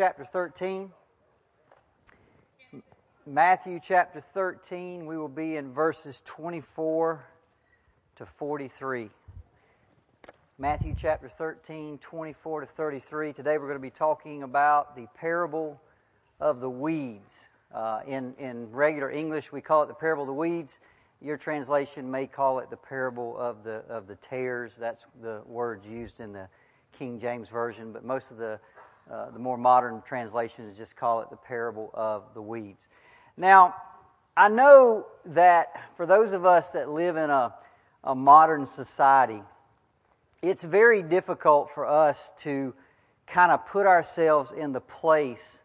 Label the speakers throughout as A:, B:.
A: chapter 13. Matthew chapter 13, we will be in verses 24 to 43. Matthew chapter 13, 24 to 33. Today we're going to be talking about the parable of the weeds. Uh, in, in regular English, we call it the parable of the weeds. Your translation may call it the parable of the, of the tares. That's the word used in the King James Version, but most of the, uh, the more modern translations just call it the parable of the weeds. Now, I know that for those of us that live in a, a modern society, it's very difficult for us to kind of put ourselves in the place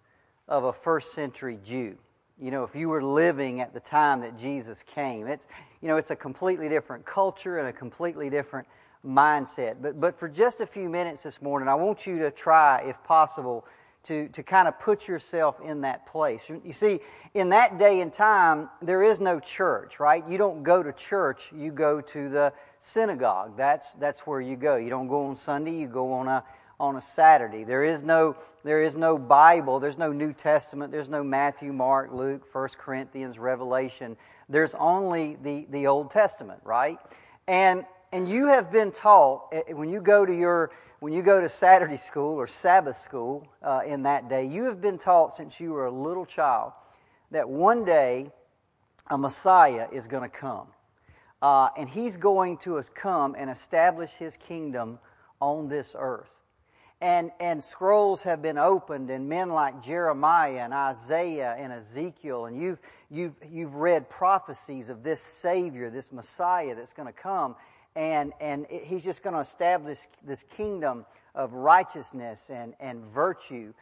A: of a first century Jew. You know, if you were living at the time that Jesus came, it's, you know, it's a completely different culture and a completely different mindset. But, but for just a few minutes this morning, I want you to try, if possible, to, to kind of put yourself in that place. You see, in that day and time, there is no church, right? You don't go to church, you go to the synagogue. That's, that's where you go. You don't go on Sunday, you go on a, on a Saturday. There is no, there is no Bible, there's no New Testament, there's no Matthew, Mark, Luke, 1 Corinthians, Revelation. There's only the, the Old Testament, right? And, and you have been taught, eh, when you go to your when you go to Saturday school or Sabbath school uh, in that day, you have been taught since you were a little child that one day a Messiah is going to come. Uh, and he's going to come and establish his kingdom on this earth. And, and scrolls have been opened, and men like Jeremiah and Isaiah and Ezekiel, and you've, you've, you've read prophecies of this Savior, this Messiah that's going to come and, and it, he's just going to establish this kingdom of righteousness and, and virtue.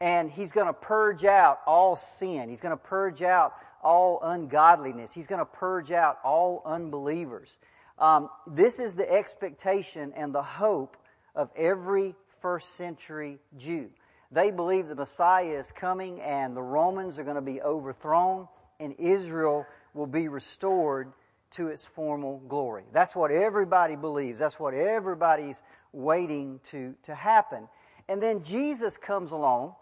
A: And he's going to purge out all sin. He's going to purge out all ungodliness. He's going to purge out all unbelievers. Um, this is the expectation and the hope of every first century Jew. They believe the Messiah is coming and the Romans are going to be overthrown and Israel will be restored to its formal glory. That's what everybody believes. That's what everybody's waiting to, to happen. And then Jesus comes along,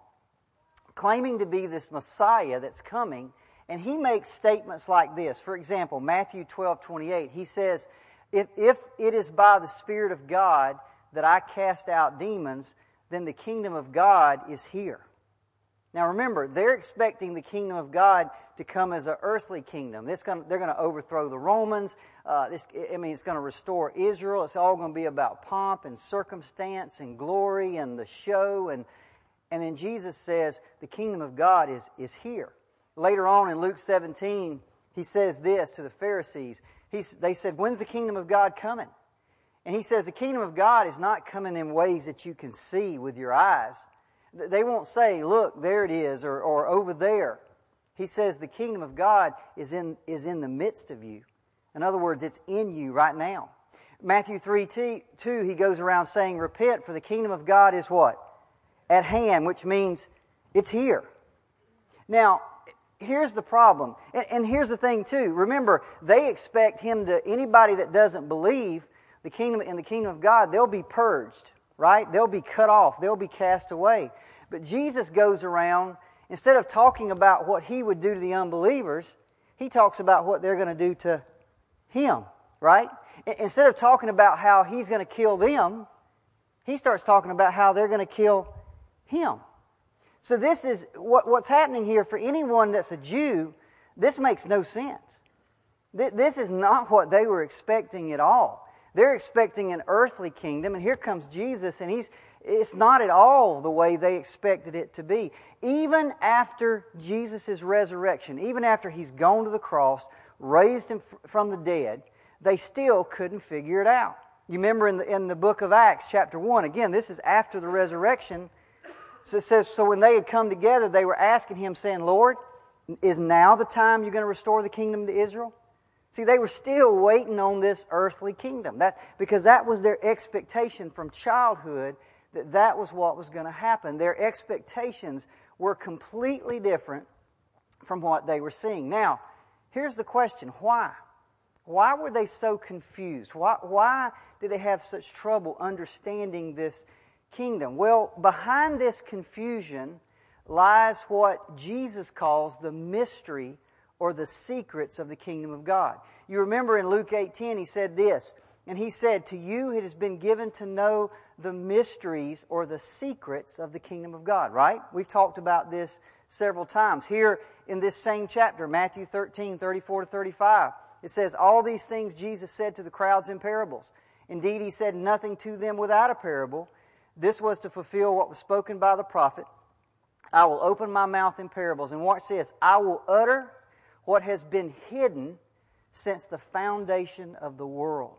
A: claiming to be this Messiah that's coming, and he makes statements like this. For example, Matthew 12, 28, he says, if, if it is by the Spirit of God that I cast out demons, then the kingdom of God is here. Now remember, they're expecting the kingdom of God to come as an earthly kingdom. Gonna, they're going to overthrow the Romans. Uh, this, I mean, it's going to restore Israel. It's all going to be about pomp and circumstance and glory and the show. And, and then Jesus says the kingdom of God is, is here. Later on in Luke 17, he says this to the Pharisees. They said, when's the kingdom of God coming? And he says the kingdom of God is not coming in ways that you can see with your eyes they won't say, look, there it is, or, or over there. He says the kingdom of God is in, is in the midst of you. In other words, it's in you right now. Matthew 3 2, he goes around saying, Repent, for the kingdom of God is what? At hand, which means it's here. Now, here's the problem. And, and here's the thing, too. Remember, they expect him to, anybody that doesn't believe the kingdom in the kingdom of God, they'll be purged right? They'll be cut off, they'll be cast away. But Jesus goes around, instead of talking about what he would do to the unbelievers, he talks about what they're going to do to him, right? Instead of talking about how he's going to kill them, he starts talking about how they're going to kill him. So this is what, what's happening here for anyone that's a Jew. This makes no sense. This is not what they were expecting at all. They're expecting an earthly kingdom, and here comes Jesus, and he's it's not at all the way they expected it to be. Even after Jesus' resurrection, even after he's gone to the cross, raised him from the dead, they still couldn't figure it out. You remember in the, in the book of Acts, chapter 1, again, this is after the resurrection. So it says, So when they had come together, they were asking him, saying, Lord, is now the time you're going to restore the kingdom to Israel? See, they were still waiting on this earthly kingdom. That, because that was their expectation from childhood that that was what was going to happen. Their expectations were completely different from what they were seeing. Now, here's the question why? Why were they so confused? Why, why did they have such trouble understanding this kingdom? Well, behind this confusion, lies what Jesus calls the mystery or the secrets of the kingdom of God. You remember in Luke 18, he said this, and he said, To you it has been given to know the mysteries or the secrets of the kingdom of God, right? We've talked about this several times. Here in this same chapter, Matthew 13, 34 to 35, it says, All these things Jesus said to the crowds in parables. Indeed, he said nothing to them without a parable. This was to fulfill what was spoken by the prophet. I will open my mouth in parables. And watch this. I will utter what has been hidden since the foundation of the world.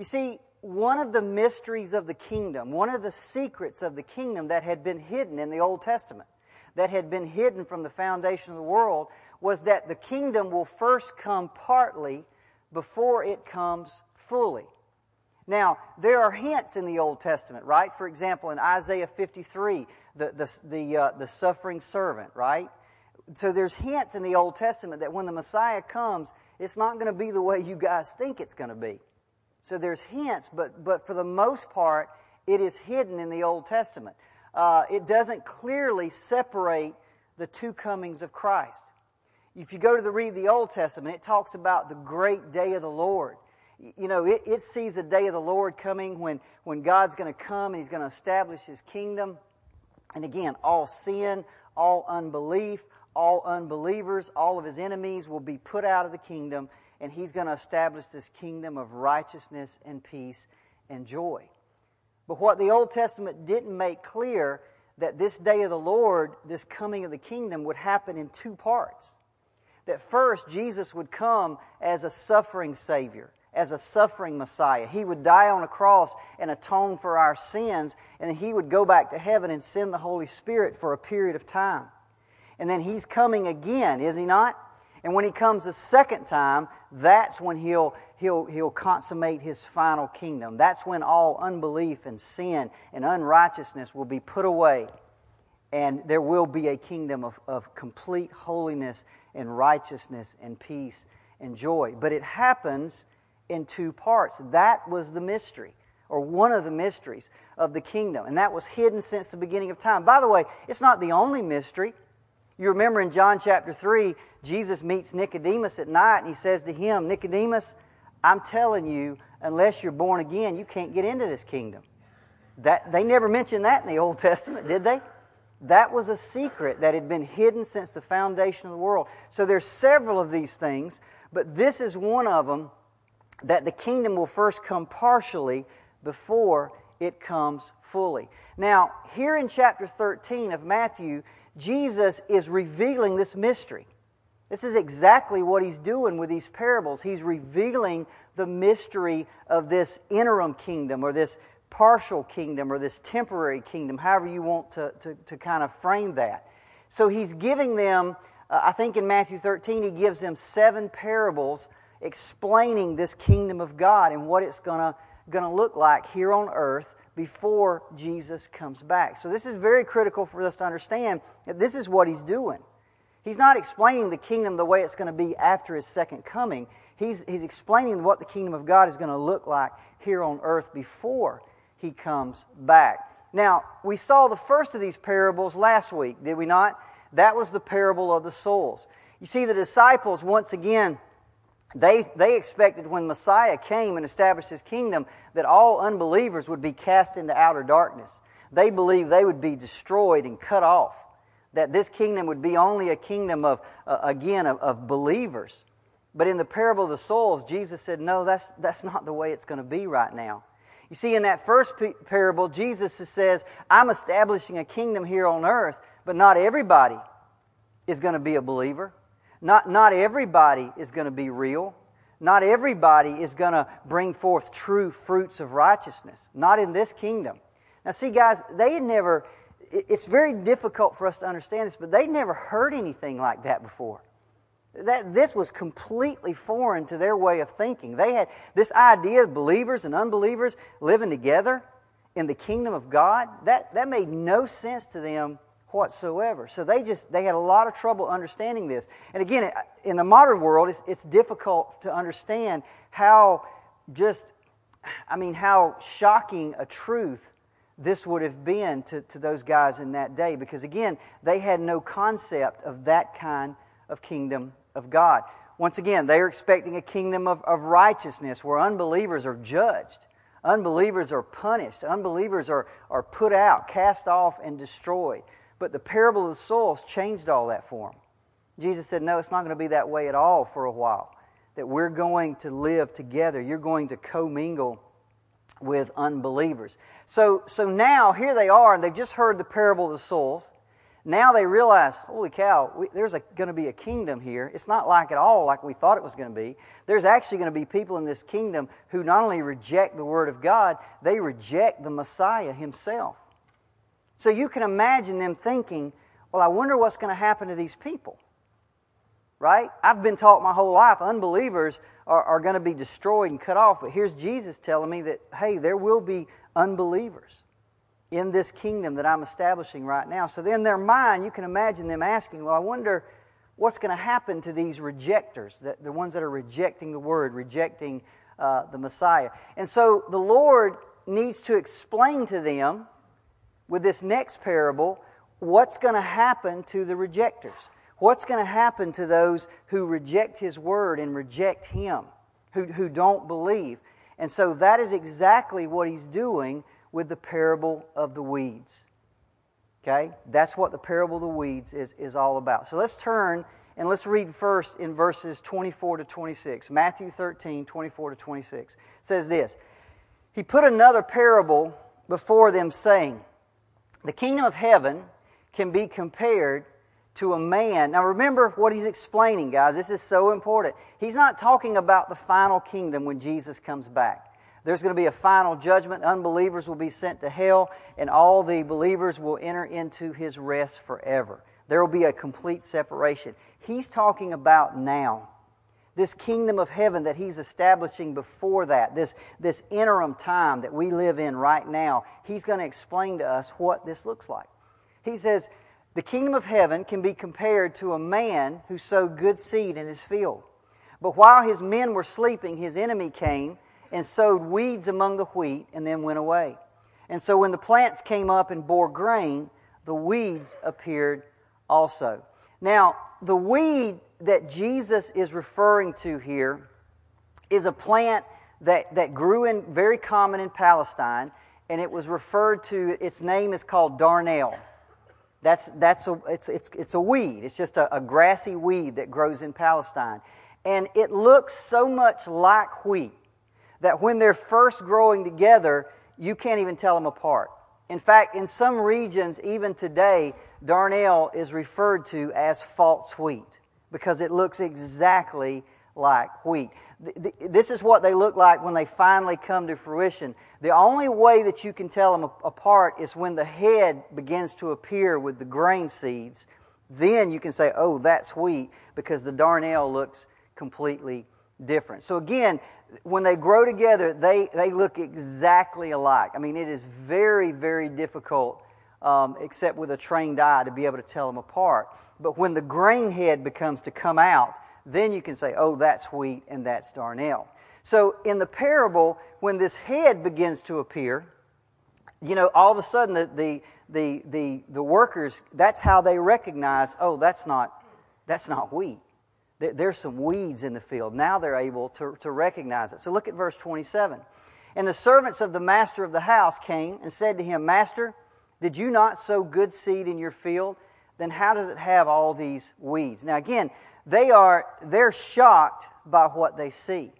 A: You see, one of the mysteries of the kingdom, one of the secrets of the kingdom that had been hidden in the Old Testament, that had been hidden from the foundation of the world, was that the kingdom will first come partly before it comes fully. Now, there are hints in the Old Testament, right? For example, in Isaiah 53, the, the, the, uh, the suffering servant, right? So there's hints in the Old Testament that when the Messiah comes, it's not going to be the way you guys think it's going to be. So there's hints, but, but for the most part, it is hidden in the Old Testament. Uh, it doesn't clearly separate the two comings of Christ. If you go to the read the Old Testament, it talks about the great day of the Lord. You know, it, it sees a day of the Lord coming when, when God's going to come and He's going to establish His kingdom. And again, all sin, all unbelief, all unbelievers, all of His enemies will be put out of the kingdom and He's going to establish this kingdom of righteousness and peace and joy. But what the Old Testament didn't make clear that this day of the Lord, this coming of the kingdom would happen in two parts. That first, Jesus would come as a suffering Savior, as a suffering Messiah. He would die on a cross and atone for our sins, and He would go back to heaven and send the Holy Spirit for a period of time. And then He's coming again, is He not? And when he comes a second time, that's when he'll, he'll, he'll consummate his final kingdom. That's when all unbelief and sin and unrighteousness will be put away. And there will be a kingdom of, of complete holiness and righteousness and peace and joy. But it happens in two parts. That was the mystery, or one of the mysteries of the kingdom. And that was hidden since the beginning of time. By the way, it's not the only mystery. You remember in John chapter 3, Jesus meets Nicodemus at night and he says to him, Nicodemus, I'm telling you, unless you're born again, you can't get into this kingdom. That, they never mentioned that in the Old Testament, did they? That was a secret that had been hidden since the foundation of the world. So there's several of these things, but this is one of them that the kingdom will first come partially before it comes fully. Now, here in chapter 13 of Matthew, Jesus is revealing this mystery. This is exactly what he's doing with these parables. He's revealing the mystery of this interim kingdom or this partial kingdom or this temporary kingdom, however you want to, to, to kind of frame that. So he's giving them, uh, I think in Matthew 13, he gives them seven parables explaining this kingdom of God and what it's going to look like here on earth before Jesus comes back. So this is very critical for us to understand that this is what he's doing. He's not explaining the kingdom the way it's going to be after his second coming. He's, he's explaining what the kingdom of God is going to look like here on earth before he comes back. Now, we saw the first of these parables last week, did we not? That was the parable of the soils. You see, the disciples, once again, they, they expected when Messiah came and established his kingdom that all unbelievers would be cast into outer darkness. They believed they would be destroyed and cut off. That this kingdom would be only a kingdom of, uh, again, of, of believers. But in the parable of the soils, Jesus said, no, that's, that's not the way it's going to be right now. You see, in that first parable, Jesus says, I'm establishing a kingdom here on earth, but not everybody is going to be a believer. Not, not everybody is going to be real. Not everybody is going to bring forth true fruits of righteousness. Not in this kingdom. Now, see, guys, they had never, it's very difficult for us to understand this, but they'd never heard anything like that before. That, this was completely foreign to their way of thinking. They had this idea of believers and unbelievers living together in the kingdom of God. That, that made no sense to them whatsoever. So they just they had a lot of trouble understanding this. And again, in the modern world, it's, it's difficult to understand how just I mean how shocking a truth this would have been to, to those guys in that day because, again, they had no concept of that kind of kingdom of God. Once again, they are expecting a kingdom of, of righteousness where unbelievers are judged, unbelievers are punished, unbelievers are, are put out, cast off, and destroyed. But the parable of the soils changed all that for them. Jesus said, No, it's not going to be that way at all for a while. That we're going to live together. You're going to commingle with unbelievers. So, so now here they are, and they've just heard the parable of the soils. Now they realize, holy cow, we, there's going to be a kingdom here. It's not like at all like we thought it was going to be. There's actually going to be people in this kingdom who not only reject the Word of God, they reject the Messiah himself. So you can imagine them thinking, well, I wonder what's going to happen to these people. Right? I've been taught my whole life unbelievers are, are going to be destroyed and cut off. But here's Jesus telling me that, hey, there will be unbelievers in this kingdom that I'm establishing right now. So then, in their mind, you can imagine them asking, well, I wonder what's going to happen to these rejectors, the ones that are rejecting the word, rejecting uh, the Messiah. And so the Lord needs to explain to them with this next parable what's going to happen to the rejectors. What's going to happen to those who reject His word and reject Him, who, who don't believe? And so that is exactly what He's doing with the parable of the weeds. Okay? That's what the parable of the weeds is, is all about. So let's turn and let's read first in verses 24 to 26. Matthew 13, 24 to 26 says this He put another parable before them, saying, The kingdom of heaven can be compared to a man. Now remember what he's explaining, guys. This is so important. He's not talking about the final kingdom when Jesus comes back. There's going to be a final judgment. Unbelievers will be sent to hell, and all the believers will enter into his rest forever. There will be a complete separation. He's talking about now. This kingdom of heaven that he's establishing before that, this, this interim time that we live in right now, he's going to explain to us what this looks like. He says, The kingdom of heaven can be compared to a man who sowed good seed in his field. But while his men were sleeping, his enemy came and sowed weeds among the wheat and then went away. And so when the plants came up and bore grain, the weeds appeared also. Now, the weed that Jesus is referring to here is a plant that, that grew in very common in Palestine, and it was referred to, its name is called darnel. That's, that's a, it's, it's, it's a weed. It's just a, a grassy weed that grows in Palestine. And it looks so much like wheat that when they're first growing together, you can't even tell them apart. In fact, in some regions, even today, darnel is referred to as false wheat because it looks exactly like wheat. This is what they look like when they finally come to fruition. The only way that you can tell them apart is when the head begins to appear with the grain seeds. Then you can say, oh, that's wheat because the darnel looks completely different. So again, when they grow together, they, they look exactly alike. I mean, it is very, very difficult, um, except with a trained eye, to be able to tell them apart. But when the grain head becomes to come out, then you can say, oh, that's wheat and that's darnel. So in the parable, when this head begins to appear, you know, all of a sudden the, the, the, the, the workers, that's how they recognize, oh, that's not, that's not wheat there's some weeds in the field. Now they're able to, to recognize it. So look at verse 27. And the servants of the master of the house came and said to him, Master, did you not sow good seed in your field? Then how does it have all these weeds? Now again, they are they're shocked by what they see.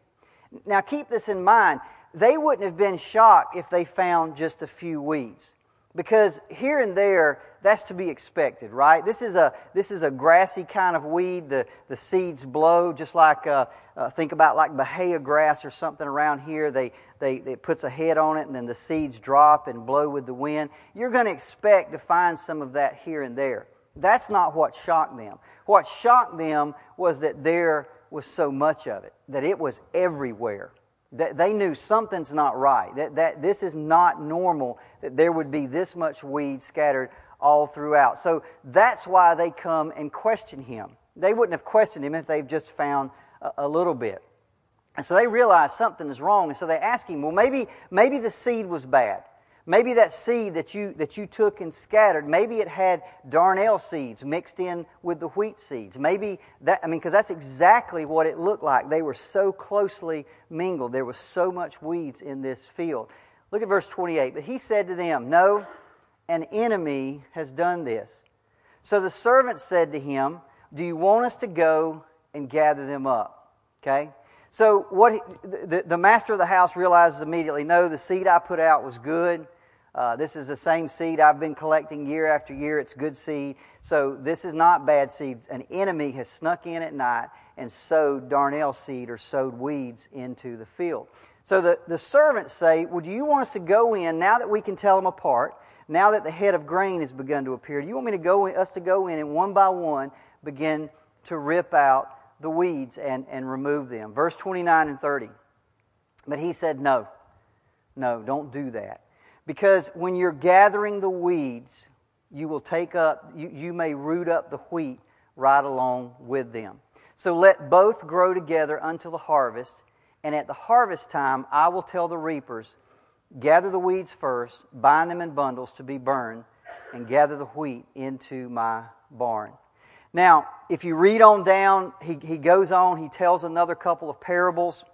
A: Now keep this in mind. They wouldn't have been shocked if they found just a few weeds. Because here and there, that's to be expected, right? This is a, this is a grassy kind of weed. The, the seeds blow just like, uh, uh, think about like Bahia grass or something around here. They, they, it puts a head on it and then the seeds drop and blow with the wind. You're going to expect to find some of that here and there. That's not what shocked them. What shocked them was that there was so much of it, that it was everywhere. That they knew something's not right. That, that this is not normal. That there would be this much weed scattered all throughout. So that's why they come and question him. They wouldn't have questioned him if they've just found a, a little bit. And so they realize something is wrong. And so they ask him, well, maybe, maybe the seed was bad. Maybe that seed that you, that you took and scattered, maybe it had darnel seeds mixed in with the wheat seeds. Maybe that, I mean, because that's exactly what it looked like. They were so closely mingled. There was so much weeds in this field. Look at verse 28. But he said to them, No, an enemy has done this. So the servant said to him, Do you want us to go and gather them up? Okay? So what he, the, the master of the house realizes immediately, no, the seed I put out was good. Uh, this is the same seed I've been collecting year after year. It's good seed. So this is not bad seeds. An enemy has snuck in at night and sowed darnel seed or sowed weeds into the field. So the, the servants say, Well, do you want us to go in now that we can tell them apart? Now that the head of grain has begun to appear, do you want me to go in, us to go in and one by one begin to rip out the weeds and, and remove them. Verse 29 and 30. But he said, No, no, don't do that. Because when you're gathering the weeds, you will take up, you, you may root up the wheat right along with them. So let both grow together until the harvest. And at the harvest time, I will tell the reapers, Gather the weeds first, bind them in bundles to be burned, and gather the wheat into my barn. Now, if you read on down, he, he goes on, he tells another couple of parables,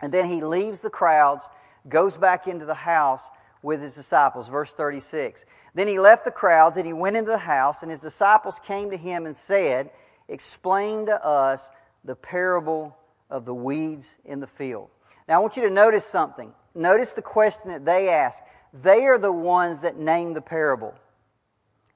A: and then he leaves the crowds, goes back into the house with his disciples. Verse 36. Then he left the crowds and he went into the house, and his disciples came to him and said, Explain to us the parable of the weeds in the field. Now, I want you to notice something. Notice the question that they ask. They are the ones that name the parable.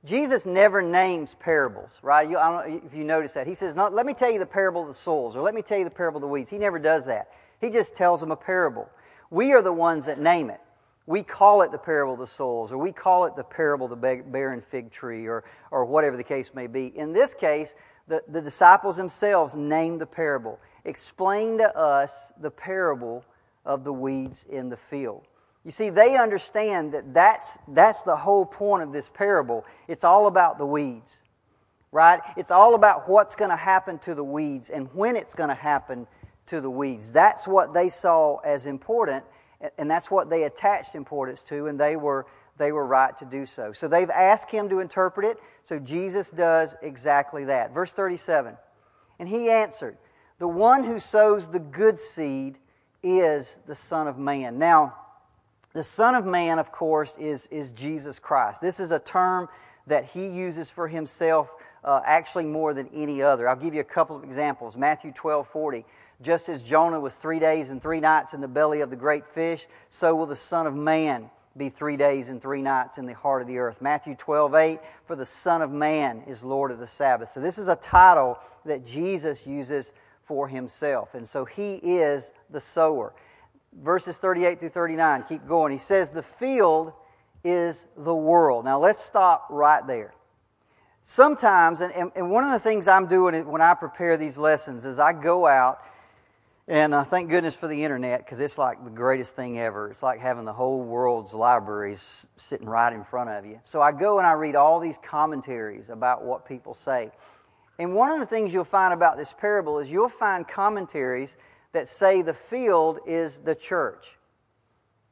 A: Jesus never names parables, right? You, I don't if you notice that. He says, let me tell you the parable of the soils, or let me tell you the parable of the weeds. He never does that. He just tells them a parable. We are the ones that name it. We call it the parable of the soils, or we call it the parable of the barren fig tree, or, or whatever the case may be. In this case, the, the disciples themselves name the parable. Explain to us the parable of the weeds in the field. You see, they understand that that's, that's the whole point of this parable. It's all about the weeds, right? It's all about what's going to happen to the weeds and when it's going to happen to the weeds. That's what they saw as important, and that's what they attached importance to, and they were, they were right to do so. So they've asked him to interpret it, so Jesus does exactly that. Verse 37 And he answered, The one who sows the good seed is the Son of Man. Now, the Son of Man, of course, is, is Jesus Christ. This is a term that he uses for himself uh, actually more than any other. I'll give you a couple of examples. Matthew 12 40. Just as Jonah was three days and three nights in the belly of the great fish, so will the Son of Man be three days and three nights in the heart of the earth. Matthew 12 8. For the Son of Man is Lord of the Sabbath. So this is a title that Jesus uses for himself. And so he is the sower verses 38 through 39. Keep going. He says, The field is the world. Now let's stop right there. Sometimes, and, and one of the things I'm doing when I prepare these lessons is I go out, and uh, thank goodness for the internet because it's like the greatest thing ever. It's like having the whole world's libraries sitting right in front of you. So I go and I read all these commentaries about what people say. And one of the things you'll find about this parable is you'll find commentaries that say the field is the church.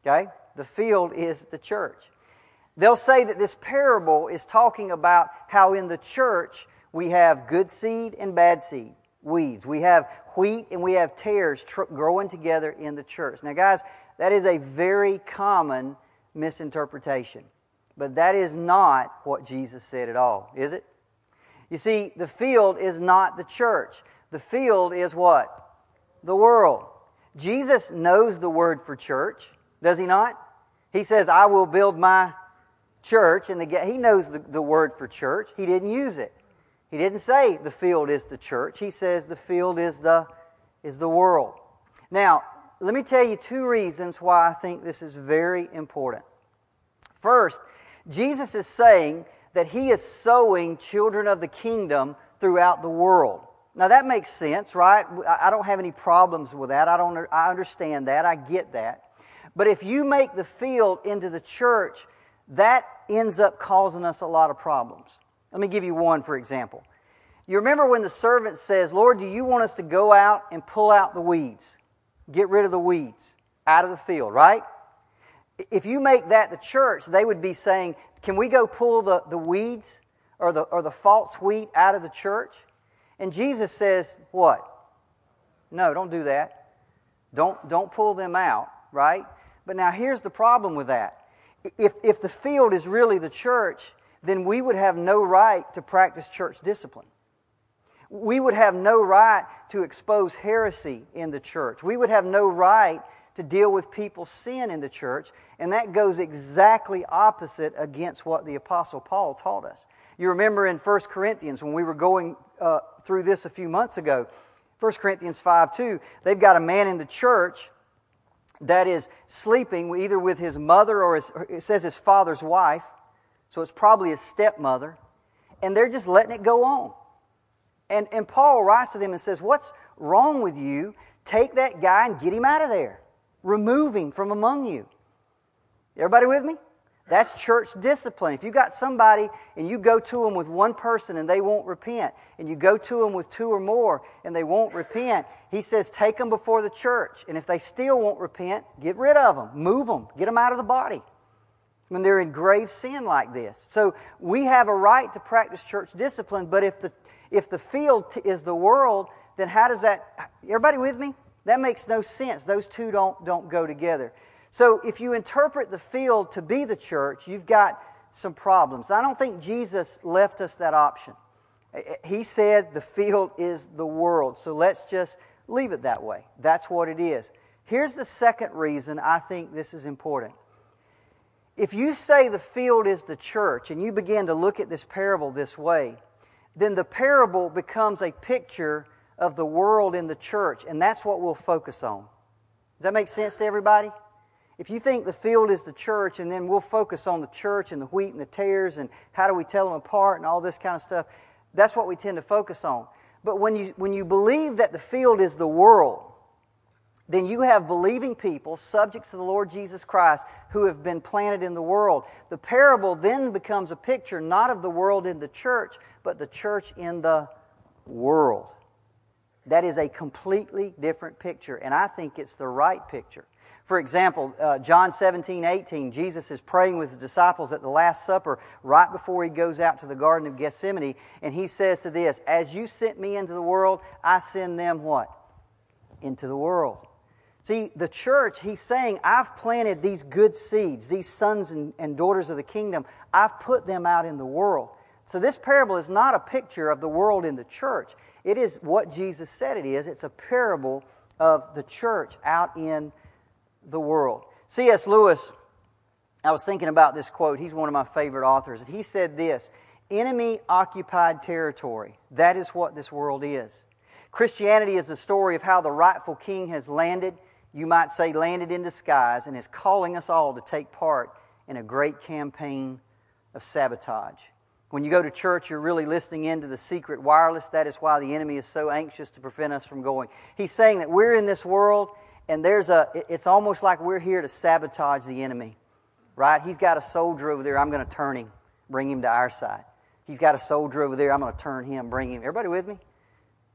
A: Okay? The field is the church. They'll say that this parable is talking about how in the church we have good seed and bad seed, weeds. We have wheat and we have tares tr- growing together in the church. Now, guys, that is a very common misinterpretation. But that is not what Jesus said at all, is it? You see, the field is not the church. The field is what? the world. Jesus knows the word for church, does he not? He says, I will build my church. And the, he knows the, the word for church. He didn't use it. He didn't say the field is the church. He says the field is the, is the world. Now, let me tell you two reasons why I think this is very important. First, Jesus is saying that he is sowing children of the kingdom throughout the world. Now that makes sense, right? I don't have any problems with that. I don't I understand that. I get that. But if you make the field into the church, that ends up causing us a lot of problems. Let me give you one for example. You remember when the servant says, "Lord, do you want us to go out and pull out the weeds? Get rid of the weeds out of the field, right?" If you make that the church, they would be saying, Can we go pull the, the weeds or the, or the false wheat out of the church? And Jesus says, What? No, don't do that. Don't, don't pull them out, right? But now here's the problem with that. If, if the field is really the church, then we would have no right to practice church discipline. We would have no right to expose heresy in the church. We would have no right to deal with people's sin in the church, and that goes exactly opposite against what the Apostle Paul taught us. You remember in 1 Corinthians when we were going uh, through this a few months ago, 1 Corinthians 5 2, they've got a man in the church that is sleeping either with his mother or his, it says his father's wife, so it's probably his stepmother, and they're just letting it go on. And, and Paul writes to them and says, What's wrong with you? Take that guy and get him out of there. Remove him from among you. Everybody with me? That's church discipline. If you got somebody and you go to them with one person and they won't repent, and you go to them with two or more and they won't repent, he says take them before the church. And if they still won't repent, get rid of them, move them, get them out of the body when they're in grave sin like this. So we have a right to practice church discipline, but if the if the field is the world, then how does that everybody with me? That makes no sense. Those two don't don't go together. So if you interpret the field to be the church, you've got some problems. I don't think Jesus left us that option. Eh, eh, he said the field is the world. So let's just leave it that way. That's what it is. Here's the second reason I think this is important. If you say the field is the church and you begin to look at this parable this way, then the parable becomes a picture of the world in the church, and that's what we'll focus on. Does that make sense to everybody? If you think the field is the church, and then we'll focus on the church and the wheat and the tares and how do we tell them apart and all this kind of stuff, that's what we tend to focus on. But when you, when you believe that the field is the world, then you have believing people, subjects to the Lord Jesus Christ, who have been planted in the world. The parable then becomes a picture not of the world in the church, but the church in the world. That is a completely different picture, and I think it's the right picture. For example, uh, John 17, 18, Jesus is praying with the disciples at the Last Supper right before he goes out to the Garden of Gethsemane, and he says to this, As you sent me into the world, I send them what? Into the world. See, the church, he's saying, I've planted these good seeds, these sons and, and daughters of the kingdom. I've put them out in the world. So this parable is not a picture of the world in the church. It is what Jesus said it is. It's a parable of the church out in the world. C.S. Lewis, I was thinking about this quote. He's one of my favorite authors. He said this Enemy occupied territory. That is what this world is. Christianity is the story of how the rightful king has landed, you might say landed in disguise, and is calling us all to take part in a great campaign of sabotage. When you go to church, you're really listening into the secret wireless. That is why the enemy is so anxious to prevent us from going. He's saying that we're in this world and there's a, it's almost like we're here to sabotage the enemy, right? He's got a soldier over there. I'm going to turn him, bring him to our side. He's got a soldier over there. I'm going to turn him, bring him. Everybody with me?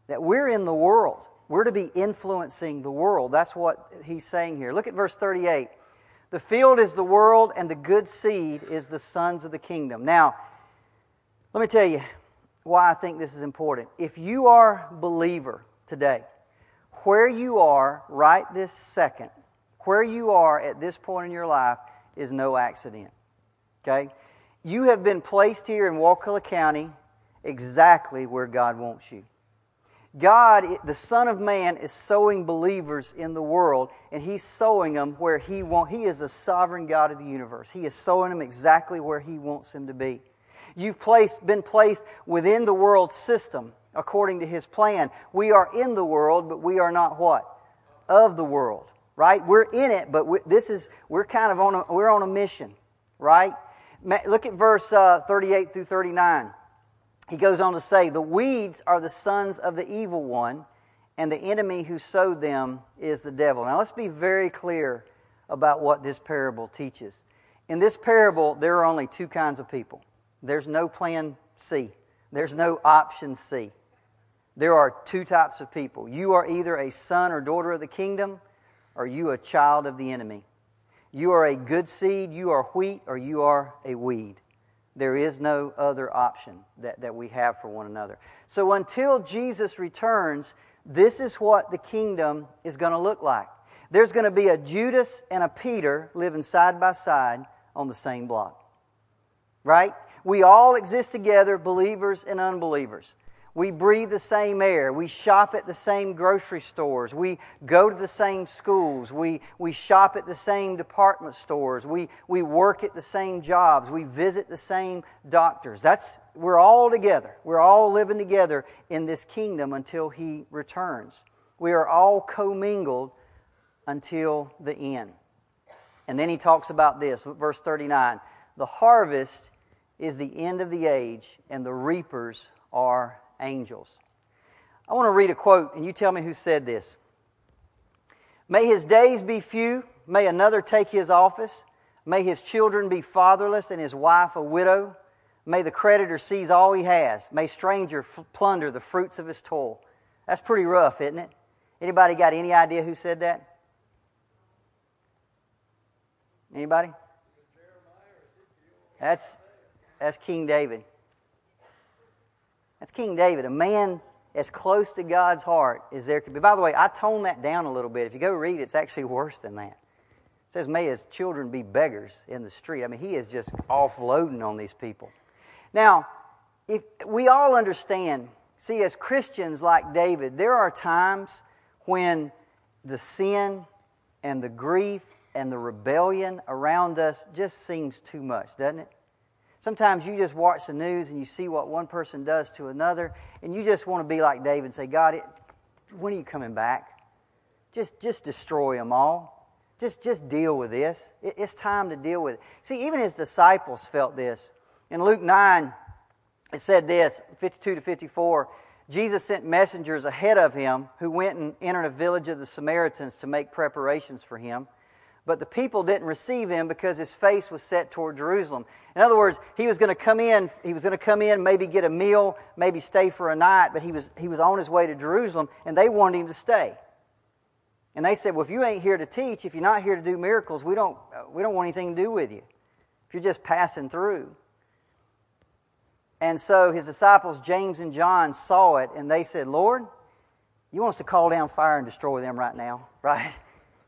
A: That we're in the world. We're to be influencing the world. That's what he's saying here. Look at verse 38. The field is the world, and the good seed is the sons of the kingdom. Now, let me tell you why I think this is important. If you are a believer today, where you are right this second, where you are at this point in your life is no accident. Okay? You have been placed here in Wakulla County exactly where God wants you. God, the Son of Man, is sowing believers in the world, and He's sowing them where He wants. He is the sovereign God of the universe. He is sowing them exactly where He wants them to be. You've placed, been placed within the world system according to his plan. We are in the world, but we are not what? Of the world, right? We're in it, but we, this is, we're kind of on a, we're on a mission, right? Look at verse uh, 38 through 39. He goes on to say, The weeds are the sons of the evil one, and the enemy who sowed them is the devil. Now let's be very clear about what this parable teaches. In this parable, there are only two kinds of people. There's no plan C. There's no option C. There are two types of people. You are either a son or daughter of the kingdom, or you a child of the enemy. You are a good seed, you are wheat, or you are a weed. There is no other option that, that we have for one another. So until Jesus returns, this is what the kingdom is going to look like. There's going to be a Judas and a Peter living side by side on the same block. Right? We all exist together, believers and unbelievers. We breathe the same air. We shop at the same grocery stores. We go to the same schools. We, we shop at the same department stores. We, we work at the same jobs. We visit the same doctors. That's, we're all together. We're all living together in this kingdom until He returns. We are all commingled until the end. And then he talks about this, verse 39 The harvest is the end of the age, and the reapers are angels. I want to read a quote, and you tell me who said this. May his days be few, may another take his office, may his children be fatherless, and his wife a widow. May the creditor seize all he has. May stranger f- plunder the fruits of his toil. That's pretty rough, isn't it? Anybody got any idea who said that? Anybody? That's, that's King David. That's King David, a man as close to God's heart as there could be. By the way, I toned that down a little bit. If you go read it's actually worse than that. It says, May his children be beggars in the street. I mean, he is just offloading on these people. Now, if we all understand, see, as Christians like David, there are times when the sin and the grief and the rebellion around us just seems too much, doesn't it? Sometimes you just watch the news and you see what one person does to another, and you just want to be like David and say, God, it, when are you coming back? Just, just destroy them all. Just, just deal with this. It, it's time to deal with it. See, even his disciples felt this. In Luke 9, it said this 52 to 54 Jesus sent messengers ahead of him who went and entered a village of the Samaritans to make preparations for him. But the people didn't receive him because his face was set toward Jerusalem. In other words, he was going to come in, he was going to come in, maybe get a meal, maybe stay for a night, but he was, he was on his way to Jerusalem, and they wanted him to stay. And they said, Well, if you ain't here to teach, if you're not here to do miracles, we don't, we don't want anything to do with you. If you're just passing through. And so his disciples, James and John, saw it, and they said, Lord, you want us to call down fire and destroy them right now, right?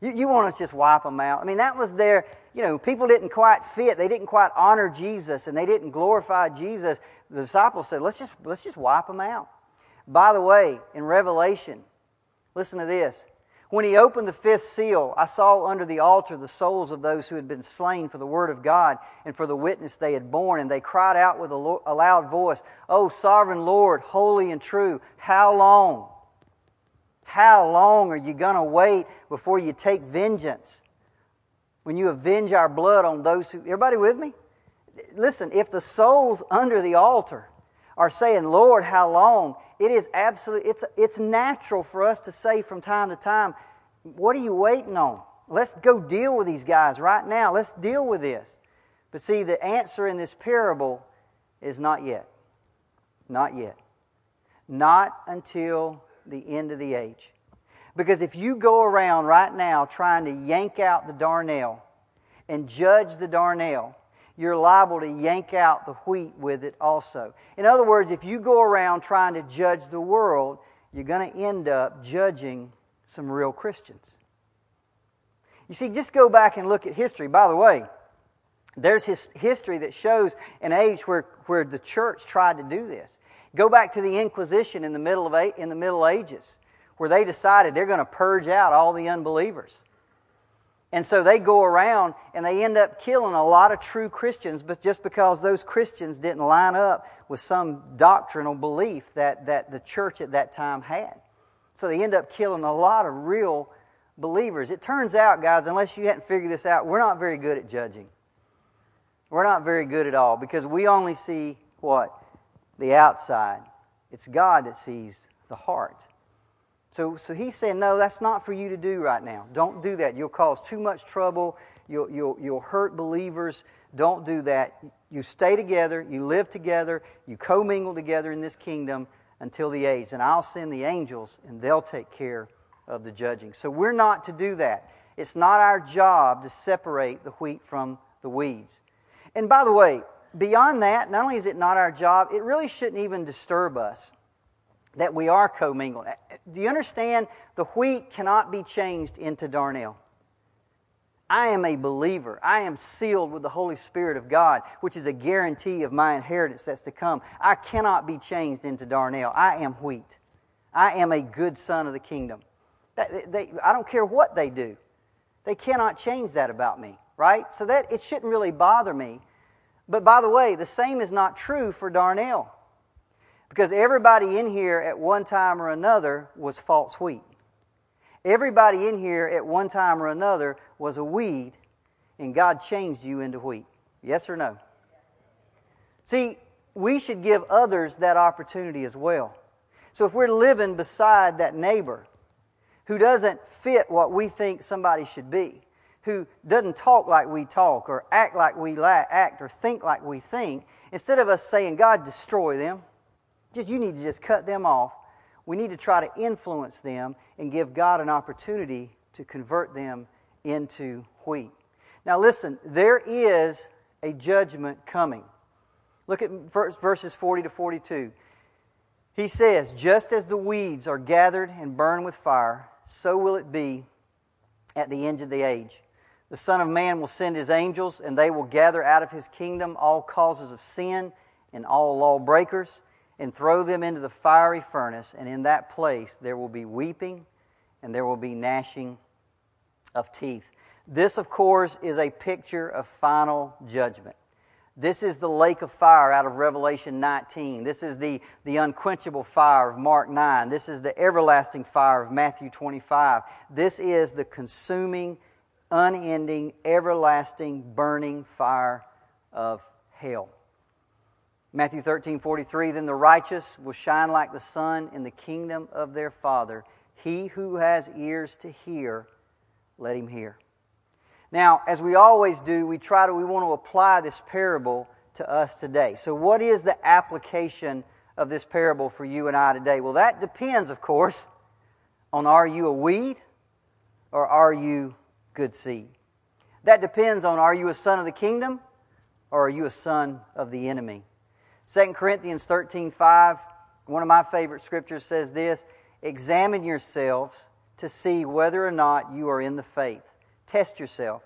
A: You, you want us to just wipe them out. I mean, that was their, you know, people didn't quite fit. They didn't quite honor Jesus and they didn't glorify Jesus. The disciples said, let's just, let's just wipe them out. By the way, in Revelation, listen to this. When he opened the fifth seal, I saw under the altar the souls of those who had been slain for the word of God and for the witness they had borne, and they cried out with a loud voice, O sovereign Lord, holy and true, how long? How long are you going to wait before you take vengeance? When you avenge our blood on those who. Everybody with me? Listen, if the souls under the altar are saying, Lord, how long? It is absolutely, it's, it's natural for us to say from time to time, what are you waiting on? Let's go deal with these guys right now. Let's deal with this. But see, the answer in this parable is not yet. Not yet. Not until the end of the age. Because if you go around right now trying to yank out the darnel and judge the darnel, you're liable to yank out the wheat with it also. In other words, if you go around trying to judge the world, you're going to end up judging some real Christians. You see, just go back and look at history. By the way, there's his history that shows an age where, where the church tried to do this. Go back to the Inquisition in the middle of in the Middle Ages, where they decided they're going to purge out all the unbelievers. And so they go around and they end up killing a lot of true Christians, but just because those Christians didn't line up with some doctrinal belief that, that the church at that time had. So they end up killing a lot of real believers. It turns out, guys, unless you hadn't figured this out, we're not very good at judging. We're not very good at all because we only see what? The outside. It's God that sees the heart. So, so he's saying, no, that's not for you to do right now. Don't do that. You'll cause too much trouble. You'll, you'll, you'll hurt believers. Don't do that. You stay together. You live together. You commingle together in this kingdom until the age. And I'll send the angels, and they'll take care of the judging. So we're not to do that. It's not our job to separate the wheat from the weeds. And by the way, beyond that, not only is it not our job, it really shouldn't even disturb us that we are commingled. Do you understand? The wheat cannot be changed into darnel. I am a believer. I am sealed with the Holy Spirit of God, which is a guarantee of my inheritance that's to come. I cannot be changed into darnel. I am wheat. I am a good son of the kingdom. They, they, I don't care what they do. They cannot change that about me, right? So that it shouldn't really bother me. But by the way, the same is not true for darnel. Because everybody in here at one time or another was false wheat. Everybody in here at one time or another was a weed, and God changed you into wheat. Yes or no? See, we should give others that opportunity as well. So if we're living beside that neighbor who doesn't fit what we think somebody should be, who doesn't talk like we talk or act like we act or think like we think, instead of us saying, God, destroy them, just you need to just cut them off, we need to try to influence them and give God an opportunity to convert them into wheat. Now, listen, there is a judgment coming. Look at verses 40 to 42. He says, Just as the weeds are gathered and burned with fire, so will it be at the end of the age. The Son of Man will send his angels, and they will gather out of his kingdom all causes of sin and all lawbreakers, and throw them into the fiery furnace, and in that place there will be weeping and there will be gnashing of teeth. This, of course, is a picture of final judgment. This is the lake of fire out of Revelation 19. This is the, the unquenchable fire of Mark 9. This is the everlasting fire of Matthew 25. This is the consuming, unending, everlasting, burning fire of hell. Matthew 13, 43, then the righteous will shine like the sun in the kingdom of their Father. He who has ears to hear, let him hear. Now, as we always do, we try to, we want to apply this parable to us today. So, what is the application of this parable for you and I today? Well, that depends, of course, on are you a weed or are you good seed? That depends on are you a son of the kingdom or are you a son of the enemy? 2 Corinthians 13 5, one of my favorite scriptures says this Examine yourselves to see whether or not you are in the faith. Test yourself.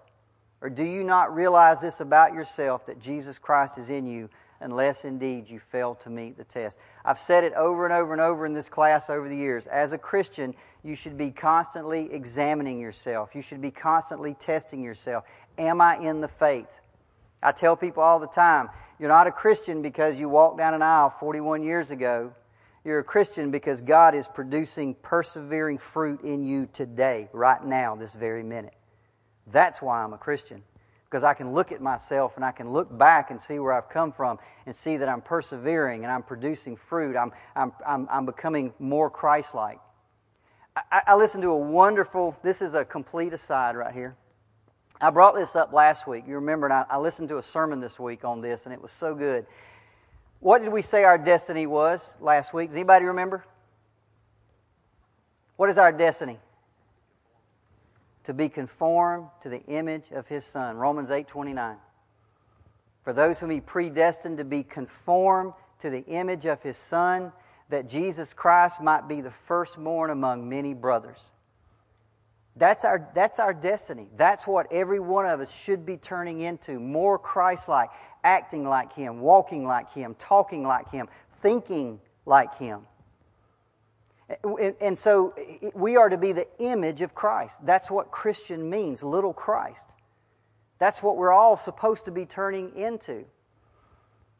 A: Or do you not realize this about yourself that Jesus Christ is in you, unless indeed you fail to meet the test? I've said it over and over and over in this class over the years. As a Christian, you should be constantly examining yourself, you should be constantly testing yourself. Am I in the faith? I tell people all the time you're not a Christian because you walked down an aisle 41 years ago. You're a Christian because God is producing persevering fruit in you today, right now, this very minute. That's why I'm a Christian. Because I can look at myself and I can look back and see where I've come from and see that I'm persevering and I'm producing fruit. I'm, I'm, I'm, I'm becoming more Christ like. I, I listened to a wonderful, this is a complete aside right here. I brought this up last week. You remember, I, I listened to a sermon this week on this, and it was so good. What did we say our destiny was last week? Does anybody remember? What is our destiny? To be conformed to the image of his son. Romans 8:29. For those whom he predestined to be conformed to the image of his son, that Jesus Christ might be the firstborn among many brothers. That's our, that's our destiny. That's what every one of us should be turning into more Christ like, acting like Him, walking like Him, talking like Him, thinking like Him. And so we are to be the image of Christ. That's what Christian means, little Christ. That's what we're all supposed to be turning into.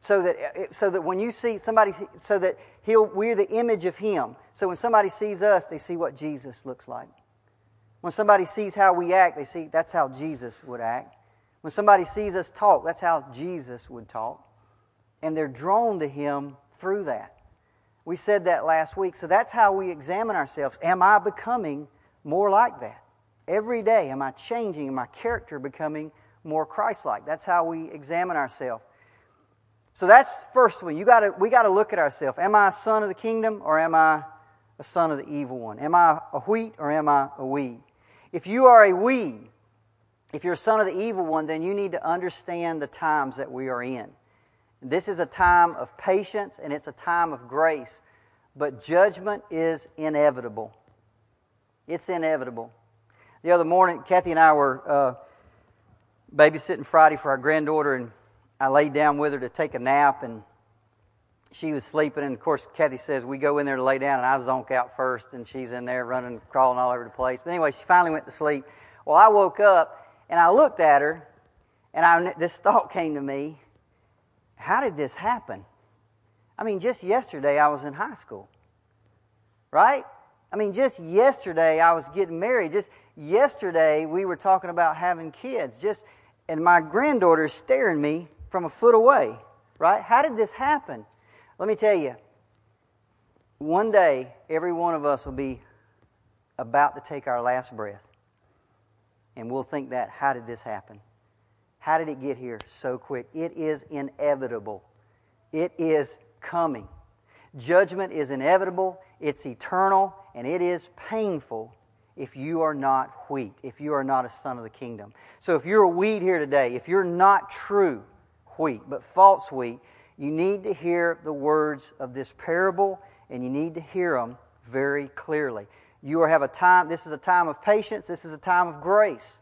A: So that, so that when you see somebody, so that he'll, we're the image of Him. So when somebody sees us, they see what Jesus looks like. When somebody sees how we act, they see that's how Jesus would act. When somebody sees us talk, that's how Jesus would talk. And they're drawn to Him through that. We said that last week. So that's how we examine ourselves. Am I becoming more like that? Every day, am I changing? Am my character becoming more Christ like? That's how we examine ourselves. So that's first one. You gotta, we got to look at ourselves. Am I a son of the kingdom or am I a son of the evil one? Am I a wheat or am I a weed? If you are a weed, if you're a son of the evil one, then you need to understand the times that we are in. This is a time of patience and it's a time of grace, but judgment is inevitable. It's inevitable. The other morning, Kathy and I were uh, babysitting Friday for our granddaughter, and I laid down with her to take a nap, and she was sleeping. And of course, Kathy says we go in there to lay down, and I zonk out first, and she's in there running, crawling all over the place. But anyway, she finally went to sleep. Well, I woke up and I looked at her, and I, this thought came to me how did this happen? I mean, just yesterday I was in high school, right? I mean, just yesterday I was getting married. Just yesterday we were talking about having kids. Just and my granddaughter is staring me from a foot away, right? How did this happen? Let me tell you. One day, every one of us will be about to take our last breath. And we'll think that, how did this happen? How did it get here so quick? It is inevitable. It is coming. Judgment is inevitable, it's eternal, and it is painful if you are not wheat, if you are not a son of the kingdom. So if you're a wheat here today, if you're not true wheat, but false wheat, you need to hear the words of this parable and you need to hear them very clearly. You have a time, this is a time of patience, this is a time of grace.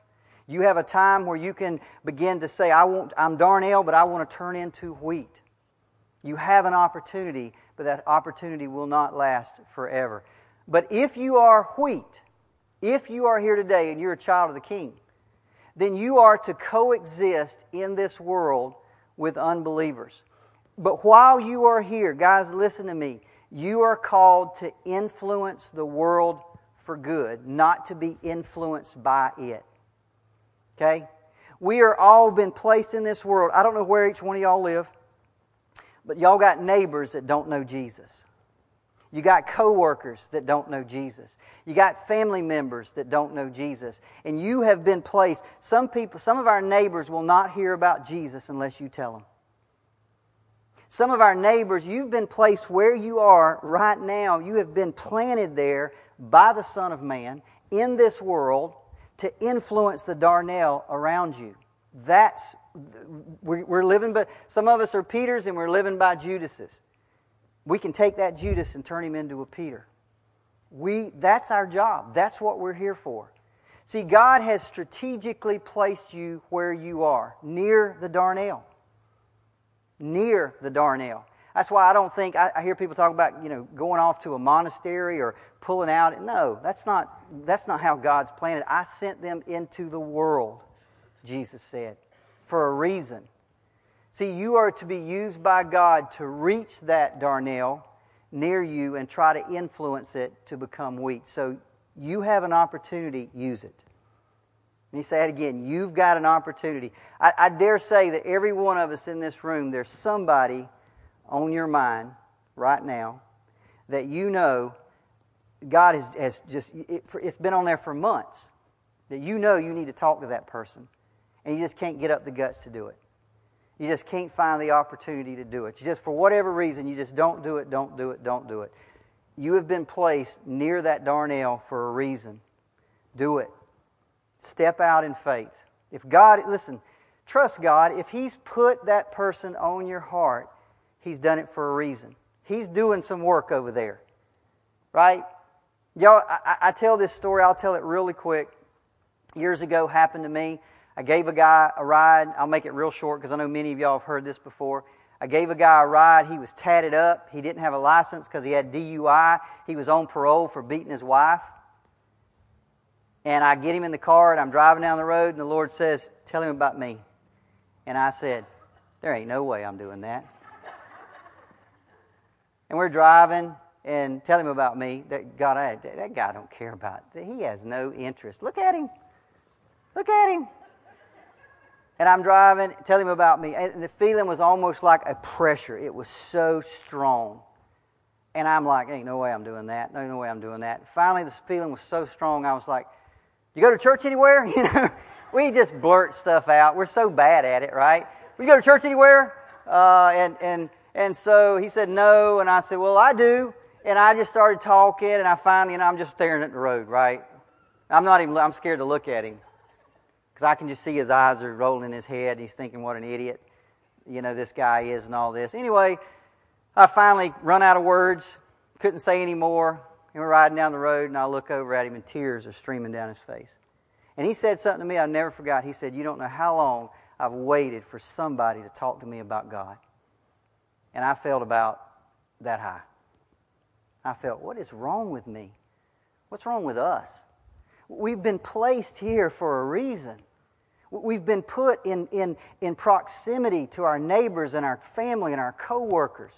A: You have a time where you can begin to say, I want, I'm darnel, but I want to turn into wheat. You have an opportunity, but that opportunity will not last forever. But if you are wheat, if you are here today and you're a child of the King, then you are to coexist in this world with unbelievers. But while you are here, guys, listen to me. You are called to influence the world for good, not to be influenced by it. Okay? We are all been placed in this world. I don't know where each one of y'all live, but y'all got neighbors that don't know Jesus. You got coworkers that don't know Jesus. You got family members that don't know Jesus. And you have been placed. Some people, some of our neighbors will not hear about Jesus unless you tell them. Some of our neighbors, you've been placed where you are right now. You have been planted there by the Son of Man in this world to influence the darnel around you. That's, we're living by, some of us are Peters and we're living by Judases. We can take that Judas and turn him into a Peter. We, that's our job. That's what we're here for. See, God has strategically placed you where you are, near the darnel. Near the darnel. That's why I don't think, I, I hear people talk about, you know, going off to a monastery or pulling out. No, that's not, that's not how God's planned it. I sent them into the world, Jesus said, for a reason. See, you are to be used by God to reach that darnel near you and try to influence it to become wheat. So you have an opportunity, use it. Let me say again. You've got an opportunity. I, I dare say that every one of us in this room, there's somebody on your mind right now that you know God has, has just, it, it's been on there for months, that you know you need to talk to that person, and you just can't get up the guts to do it. You just can't find the opportunity to do it. You just, for whatever reason, you just don't do it, don't do it, don't do it. You have been placed near that darnel for a reason. Do it. Step out in faith. If God, listen, trust God. If He's put that person on your heart, He's done it for a reason. He's doing some work over there. Right? Y'all, I, I tell this story, I'll tell it really quick. Years ago happened to me. I gave a guy a ride. I'll make it real short because I know many of y'all have heard this before. I gave a guy a ride. He was tatted up. He didn't have a license because he had DUI. He was on parole for beating his wife. And I get him in the car and I'm driving down the road and the Lord says, Tell him about me. And I said, There ain't no way I'm doing that. And we're driving and tell him about me. That God, I, that guy don't care about. He has no interest. Look at him. Look at him. And I'm driving, tell him about me. And the feeling was almost like a pressure. It was so strong. And I'm like, ain't no way I'm doing that. No, no way I'm doing that. Finally, this feeling was so strong, I was like, you go to church anywhere? You know, we just blurt stuff out. We're so bad at it, right? We go to church anywhere? Uh, and, and and so he said, No. And I said, Well, I do. And I just started talking, and I finally, and I'm just staring at the road, right? I'm not even, I'm scared to look at him because I can just see his eyes are rolling in his head. He's thinking, what an idiot, you know, this guy is and all this. Anyway, I finally run out of words, couldn't say any more. And we're riding down the road, and I look over at him, and tears are streaming down his face. And he said something to me I never forgot. He said, You don't know how long I've waited for somebody to talk to me about God. And I felt about that high. I felt, What is wrong with me? What's wrong with us? We've been placed here for a reason. We've been put in, in, in proximity to our neighbors and our family and our coworkers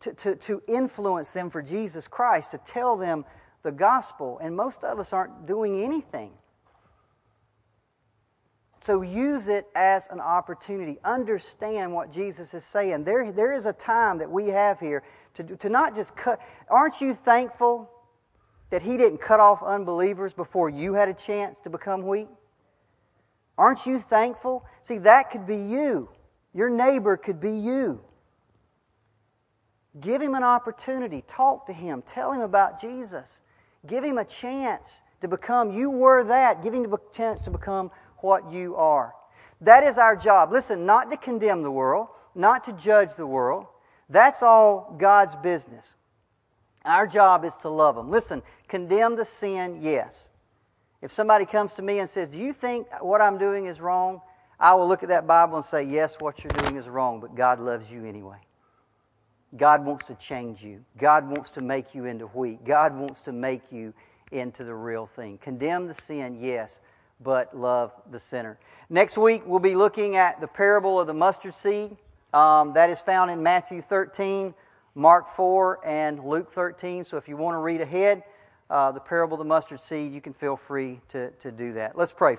A: to, to, to influence them for Jesus Christ, to tell them the gospel. And most of us aren't doing anything. So use it as an opportunity. Understand what Jesus is saying. There, there is a time that we have here to, to not just cut. Aren't you thankful that He didn't cut off unbelievers before you had a chance to become wheat? Aren't you thankful? See, that could be you. Your neighbor could be you. Give him an opportunity. Talk to him. Tell him about Jesus. Give him a chance to become, you were that. Give him a chance to become what you are. That is our job. Listen, not to condemn the world, not to judge the world. That's all God's business. Our job is to love them. Listen, condemn the sin, yes. If somebody comes to me and says, Do you think what I'm doing is wrong? I will look at that Bible and say, Yes, what you're doing is wrong, but God loves you anyway. God wants to change you. God wants to make you into wheat. God wants to make you into the real thing. Condemn the sin, yes, but love the sinner. Next week, we'll be looking at the parable of the mustard seed. Um, that is found in Matthew 13, Mark 4, and Luke 13. So if you want to read ahead, uh, the parable of the mustard seed, you can feel free to, to do that. Let's pray.